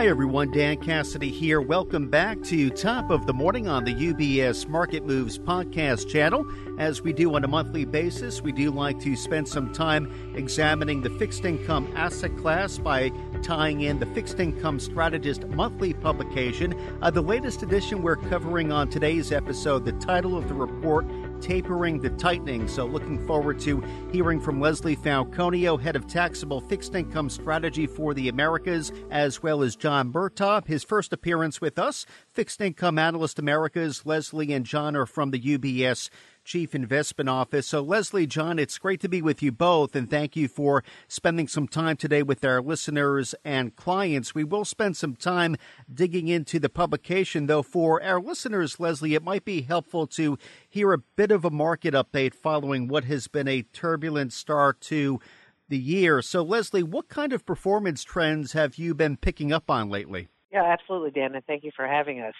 Hi, everyone. Dan Cassidy here. Welcome back to Top of the Morning on the UBS Market Moves podcast channel. As we do on a monthly basis, we do like to spend some time examining the fixed income asset class by tying in the Fixed Income Strategist monthly publication. Uh, the latest edition we're covering on today's episode, the title of the report tapering the tightening. So, looking forward to hearing from Leslie Falconio, head of taxable fixed income strategy for the Americas, as well as John Murtaugh. His first appearance with us, fixed income analyst Americas. Leslie and John are from the UBS Chief Investment Office. So, Leslie, John, it's great to be with you both, and thank you for spending some time today with our listeners and clients. We will spend some time digging into the publication, though, for our listeners, Leslie, it might be helpful to hear a bit of a market update following what has been a turbulent start to the year. So, Leslie, what kind of performance trends have you been picking up on lately? Yeah, absolutely, Dan, and thank you for having us.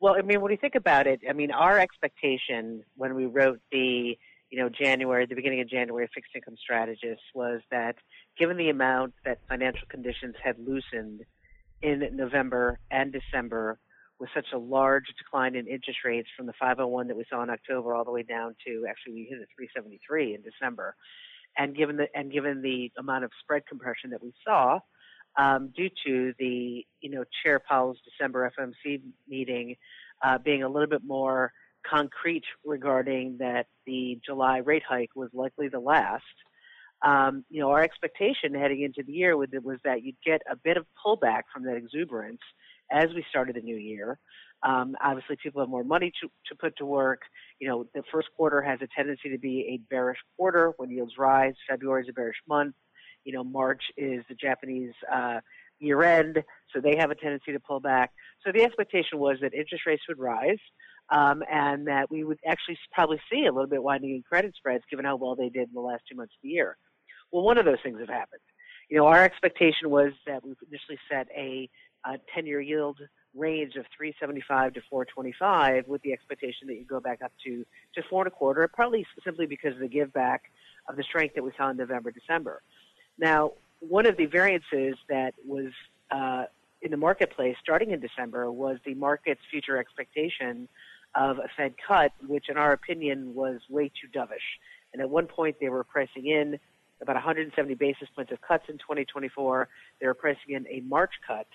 Well, I mean, when you think about it, I mean, our expectation when we wrote the, you know, January, the beginning of January fixed income strategist was that given the amount that financial conditions had loosened in November and December with such a large decline in interest rates from the 501 that we saw in October all the way down to actually we hit a 373 in December. And given the and given the amount of spread compression that we saw, um, due to the, you know, Chair Powell's December FOMC meeting uh, being a little bit more concrete regarding that the July rate hike was likely the last. Um, you know, our expectation heading into the year was, was that you'd get a bit of pullback from that exuberance as we started the new year. Um, obviously, people have more money to, to put to work. You know, the first quarter has a tendency to be a bearish quarter when yields rise. February is a bearish month. You know, March is the Japanese uh, year end, so they have a tendency to pull back. So the expectation was that interest rates would rise. Um, and that we would actually probably see a little bit widening in credit spreads given how well they did in the last two months of the year. Well, one of those things have happened. You know, our expectation was that we initially set a, a 10-year yield range of 375 to 425 with the expectation that you go back up to, to four and a quarter, probably simply because of the give back of the strength that we saw in November, December. Now, one of the variances that was uh, in the marketplace starting in December was the market's future expectation of a Fed cut, which in our opinion was way too dovish. And at one point they were pricing in about 170 basis points of cuts in 2024. They were pricing in a March cut.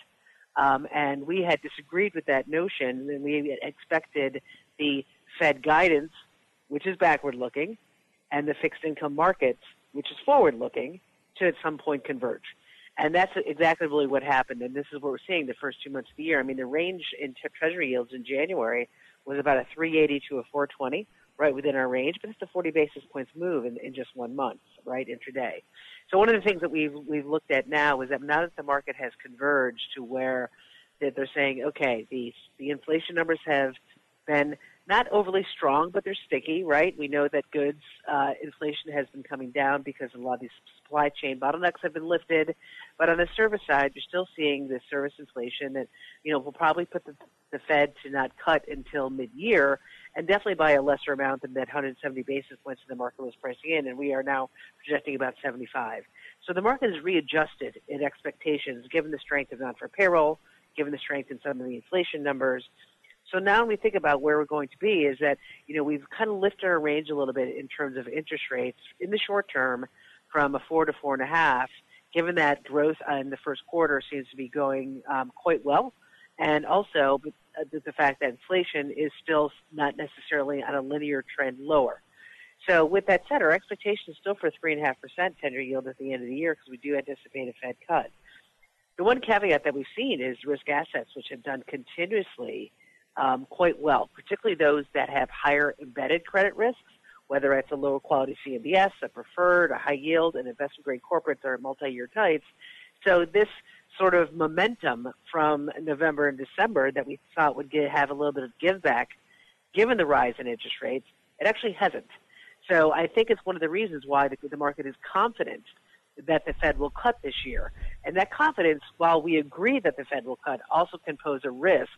Um, and we had disagreed with that notion, and we expected the Fed guidance, which is backward looking, and the fixed income markets, which is forward looking, to at some point converge. And that's exactly really what happened. And this is what we're seeing the first two months of the year. I mean, the range in t- Treasury yields in January was about a 380 to a 420, right within our range, but it's a 40 basis points move in, in just one month, right, intraday. So one of the things that we've, we've looked at now is that now that the market has converged to where that they're saying, okay, the, the inflation numbers have been not overly strong, but they're sticky, right? We know that goods uh, inflation has been coming down because a lot of these supply chain bottlenecks have been lifted. But on the service side, you're still seeing the service inflation that, you know, will probably put the, the Fed to not cut until mid-year, and definitely by a lesser amount than that 170 basis points that the market was pricing in, and we are now projecting about 75. So the market has readjusted in expectations given the strength of non-farm payroll, given the strength in some of the inflation numbers. So now when we think about where we're going to be is that, you know, we've kind of lifted our range a little bit in terms of interest rates in the short term from a four to four and a half, given that growth in the first quarter seems to be going um, quite well. And also uh, the fact that inflation is still not necessarily on a linear trend lower. So with that said, our expectation is still for 3.5% 10-year yield at the end of the year because we do anticipate a Fed cut. The one caveat that we've seen is risk assets, which have done continuously um, quite well, particularly those that have higher embedded credit risks, whether it's a lower quality CMBS, a preferred, a high yield, and investment grade corporates or multi-year types. So this sort of momentum from November and December that we thought would get, have a little bit of give back, given the rise in interest rates, it actually hasn't. So I think it's one of the reasons why the, the market is confident that the Fed will cut this year. And that confidence, while we agree that the Fed will cut, also can pose a risk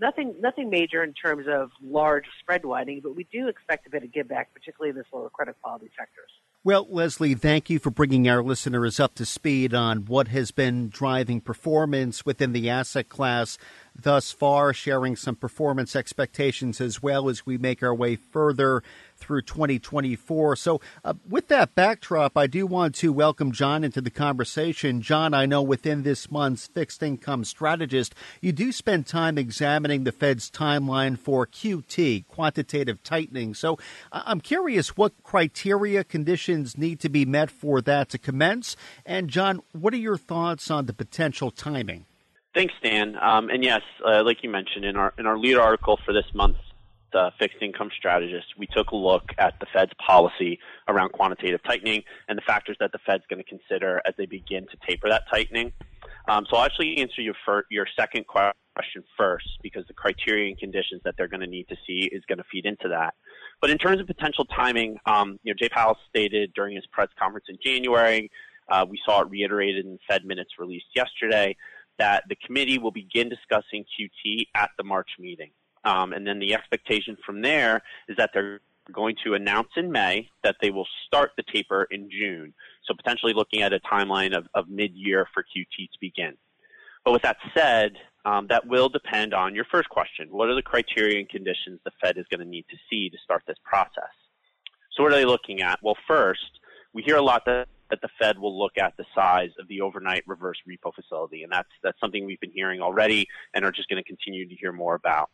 nothing nothing major in terms of large spread widening, but we do expect a bit of give back, particularly in the slower credit quality sectors. Well, Leslie, thank you for bringing our listeners up to speed on what has been driving performance within the asset class thus far, sharing some performance expectations as well as we make our way further through 2024. So, uh, with that backdrop, I do want to welcome John into the conversation. John, I know within this month's fixed income strategist, you do spend time examining the Fed's timeline for QT, quantitative tightening. So, I'm curious what criteria conditions need to be met for that to commence. And, John, what are your thoughts on the potential timing? Thanks, Dan. Um, and yes, uh, like you mentioned in our in our lead article for this month's uh, fixed income strategist, we took a look at the Fed's policy around quantitative tightening and the factors that the Fed's going to consider as they begin to taper that tightening. Um, so I'll actually answer your fir- your second question first because the criteria and conditions that they're going to need to see is going to feed into that. But in terms of potential timing, um, you know, Jay Powell stated during his press conference in January, uh, we saw it reiterated in Fed minutes released yesterday that the committee will begin discussing QT at the March meeting. Um, and then the expectation from there is that they're going to announce in May that they will start the taper in June. So potentially looking at a timeline of, of mid-year for QT to begin. But with that said, um, that will depend on your first question. What are the criteria and conditions the Fed is going to need to see to start this process? So what are they looking at? Well, first, we hear a lot that that the Fed will look at the size of the overnight reverse repo facility, and that's that's something we've been hearing already, and are just going to continue to hear more about.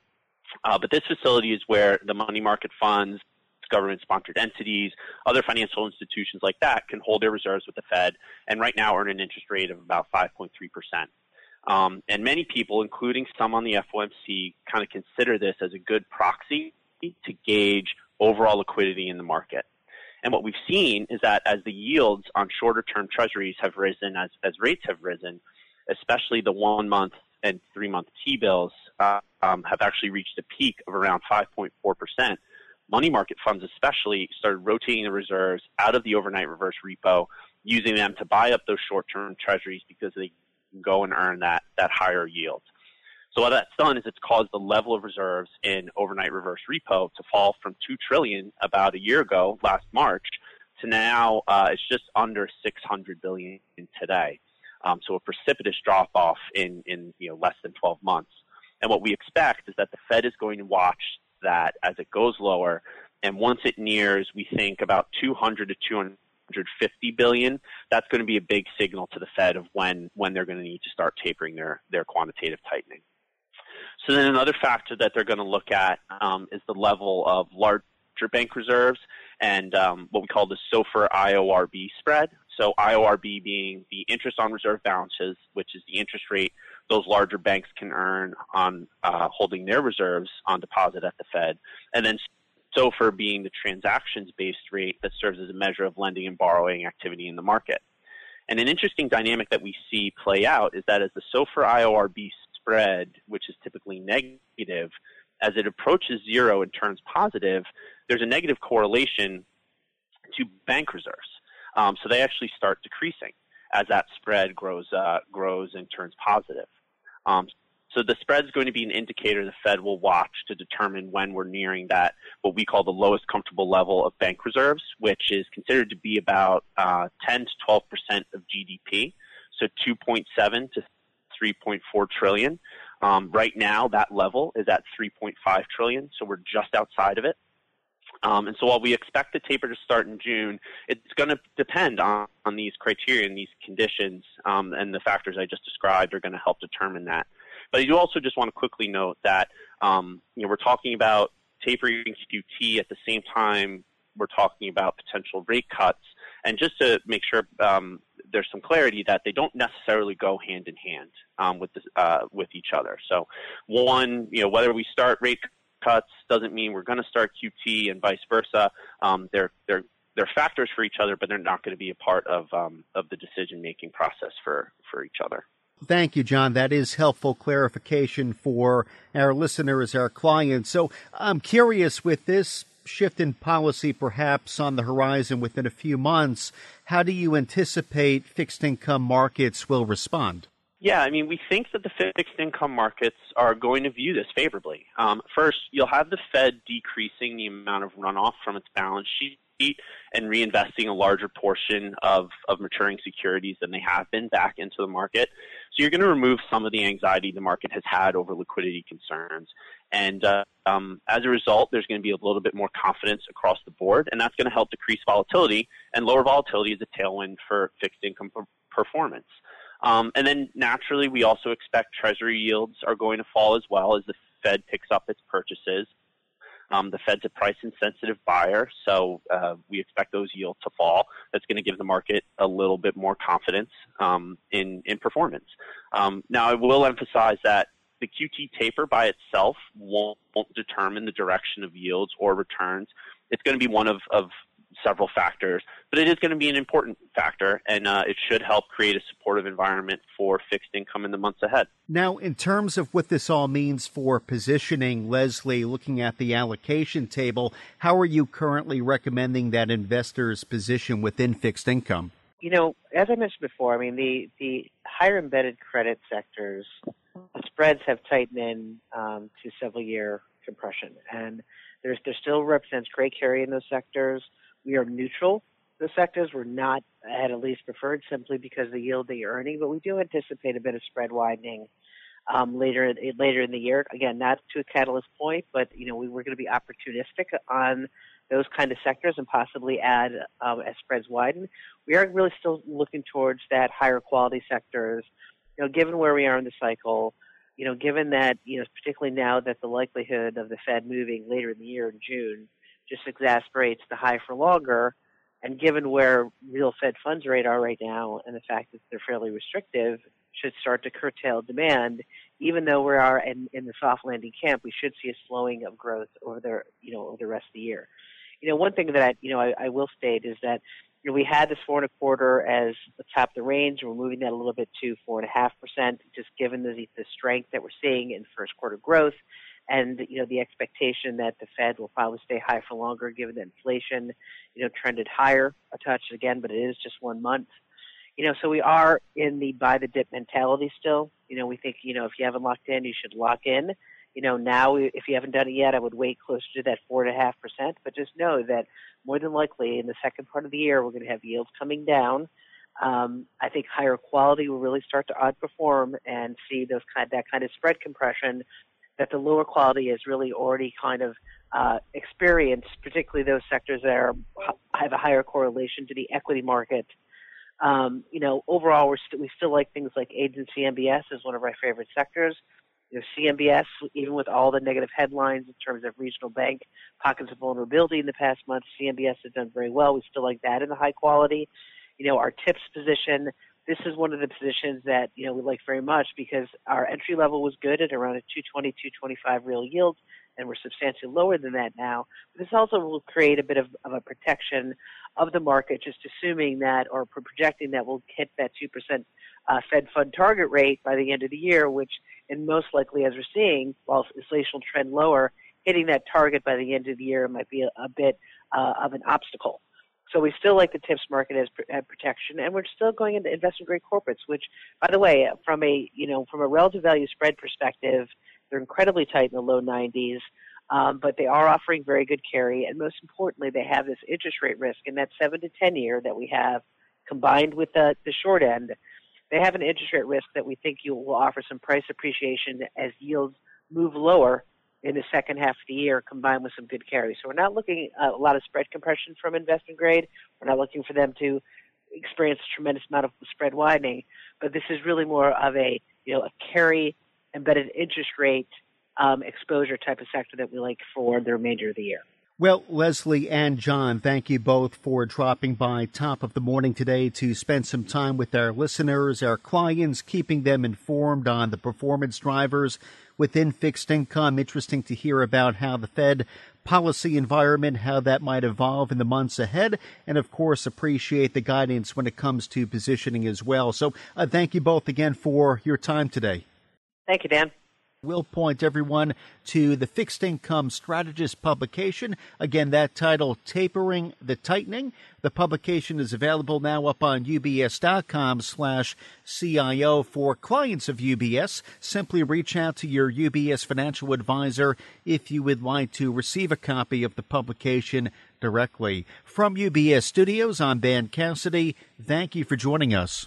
Uh, but this facility is where the money market funds, government-sponsored entities, other financial institutions like that can hold their reserves with the Fed, and right now earn an interest rate of about 5.3 percent. Um, and many people, including some on the FOMC, kind of consider this as a good proxy to gauge overall liquidity in the market. And what we've seen is that as the yields on shorter term treasuries have risen, as, as rates have risen, especially the one month and three month T bills uh, um, have actually reached a peak of around 5.4%. Money market funds, especially, started rotating the reserves out of the overnight reverse repo, using them to buy up those short term treasuries because they can go and earn that, that higher yield. So what that's done is it's caused the level of reserves in overnight reverse repo to fall from two trillion about a year ago, last March, to now uh, it's just under 600 billion today. Um, so a precipitous drop off in in you know less than 12 months. And what we expect is that the Fed is going to watch that as it goes lower, and once it nears, we think about 200 to 250 billion. That's going to be a big signal to the Fed of when when they're going to need to start tapering their their quantitative tightening. So then another factor that they're going to look at um, is the level of larger bank reserves and um, what we call the SOFR IORB spread. So IORB being the interest on reserve balances, which is the interest rate those larger banks can earn on uh, holding their reserves on deposit at the Fed, and then SOFR being the transactions-based rate that serves as a measure of lending and borrowing activity in the market. And an interesting dynamic that we see play out is that as the SOFR IORB spread, which is typically negative, as it approaches zero and turns positive, there's a negative correlation to bank reserves. Um, so they actually start decreasing as that spread grows uh, grows and turns positive. Um, so the spread is going to be an indicator the Fed will watch to determine when we're nearing that what we call the lowest comfortable level of bank reserves, which is considered to be about uh, 10 to 12 percent of GDP. So 2.7 to 3.4 trillion. Um, right now, that level is at 3.5 trillion, so we're just outside of it. Um, and so while we expect the taper to start in June, it's going to depend on, on these criteria and these conditions, um, and the factors I just described are going to help determine that. But I do also just want to quickly note that um, you know we're talking about tapering QT at the same time we're talking about potential rate cuts, and just to make sure um, there's some clarity that they don't necessarily go hand in hand um, with this, uh, with each other. So, one, you know, whether we start rate cuts doesn't mean we're going to start QT, and vice versa. Um, they're they're they're factors for each other, but they're not going to be a part of um, of the decision making process for for each other. Thank you, John. That is helpful clarification for our listeners, our clients. So I'm curious with this shift in policy perhaps on the horizon within a few months, how do you anticipate fixed income markets will respond? Yeah, I mean, we think that the fixed income markets are going to view this favorably. Um, first, you'll have the Fed decreasing the amount of runoff from its balance sheet and reinvesting a larger portion of, of maturing securities than they have been back into the market. So you're going to remove some of the anxiety the market has had over liquidity concerns. And uh, um, as a result, there's going to be a little bit more confidence across the board, and that's going to help decrease volatility. And lower volatility is a tailwind for fixed income performance. Um, and then naturally, we also expect Treasury yields are going to fall as well as the Fed picks up its purchases. Um, the Fed's a price insensitive buyer, so uh, we expect those yields to fall. That's going to give the market a little bit more confidence um, in in performance. Um, now, I will emphasize that the QT taper by itself won't, won't determine the direction of yields or returns. It's going to be one of, of several factors, but it is going to be an important factor, and uh, it should help create a supportive environment for fixed income in the months ahead. Now, in terms of what this all means for positioning, Leslie, looking at the allocation table, how are you currently recommending that investors position within fixed income? You know, as I mentioned before, I mean the the higher embedded credit sectors, the spreads have tightened in um, to several year compression, and there's there still represents great carry in those sectors. We are neutral. The sectors we're not at least preferred simply because of the yield that you're earning, but we do anticipate a bit of spread widening um, later later in the year. Again, not to a catalyst point, but you know we, we're going to be opportunistic on those kind of sectors and possibly add um, as spreads widen. We are really still looking towards that higher quality sectors. You know, given where we are in the cycle, you know, given that you know, particularly now that the likelihood of the Fed moving later in the year in June just exasperates the high for longer. And given where real Fed funds rate are right now and the fact that they're fairly restrictive, should start to curtail demand. Even though we are in, in the soft landing camp, we should see a slowing of growth over the you know over the rest of the year. You know, one thing that you know I, I will state is that you know, we had this four and a quarter as the top of the range. We're moving that a little bit to four and a half percent, just given the the strength that we're seeing in first quarter growth and you know the expectation that the Fed will probably stay high for longer, given that inflation, you know, trended higher a touch again, but it is just one month. You know, so we are in the buy the dip mentality still. You know, we think you know if you haven't locked in, you should lock in. You know, now if you haven't done it yet, I would wait closer to that four and a half percent. But just know that more than likely in the second part of the year, we're going to have yields coming down. Um, I think higher quality will really start to outperform and see those kind that kind of spread compression that the lower quality is really already kind of uh, experienced, particularly those sectors that are, have a higher correlation to the equity market. Um, you know, overall, we're st- we still like things like agency MBS is one of our favorite sectors. You know, CMBS, even with all the negative headlines in terms of regional bank pockets of vulnerability in the past month, CMBS has done very well. We still like that in the high quality. You know, our TIPS position this is one of the positions that you know we like very much because our entry level was good at around a 220, 225 real yield, and we're substantially lower than that now. But this also will create a bit of, of a protection of the market, just assuming that or projecting that we'll hit that two percent uh, Fed fund target rate by the end of the year, which, and most likely, as we're seeing, while inflation will trend lower, hitting that target by the end of the year might be a, a bit uh, of an obstacle. So we still like the TIPS market as, as protection, and we're still going into investment grade corporates, which, by the way, from a you know from a relative value spread perspective, they're incredibly tight in the low 90s, um, but they are offering very good carry, and most importantly, they have this interest rate risk in that seven to 10 year that we have, combined with the the short end. They have an interest rate risk that we think you will offer some price appreciation as yields move lower in the second half of the year combined with some good carry. So we're not looking at a lot of spread compression from investment grade. We're not looking for them to experience a tremendous amount of spread widening, but this is really more of a you know a carry embedded interest rate um, exposure type of sector that we like for the remainder of the year. Well, Leslie and John, thank you both for dropping by top of the morning today to spend some time with our listeners, our clients, keeping them informed on the performance drivers within fixed income. Interesting to hear about how the Fed policy environment, how that might evolve in the months ahead, and of course, appreciate the guidance when it comes to positioning as well. So, uh, thank you both again for your time today. Thank you, Dan. We'll point everyone to the Fixed Income Strategist publication. Again, that title, Tapering the Tightening. The publication is available now up on ubs.com slash CIO. For clients of UBS, simply reach out to your UBS financial advisor if you would like to receive a copy of the publication directly. From UBS Studios, I'm Dan Cassidy. Thank you for joining us.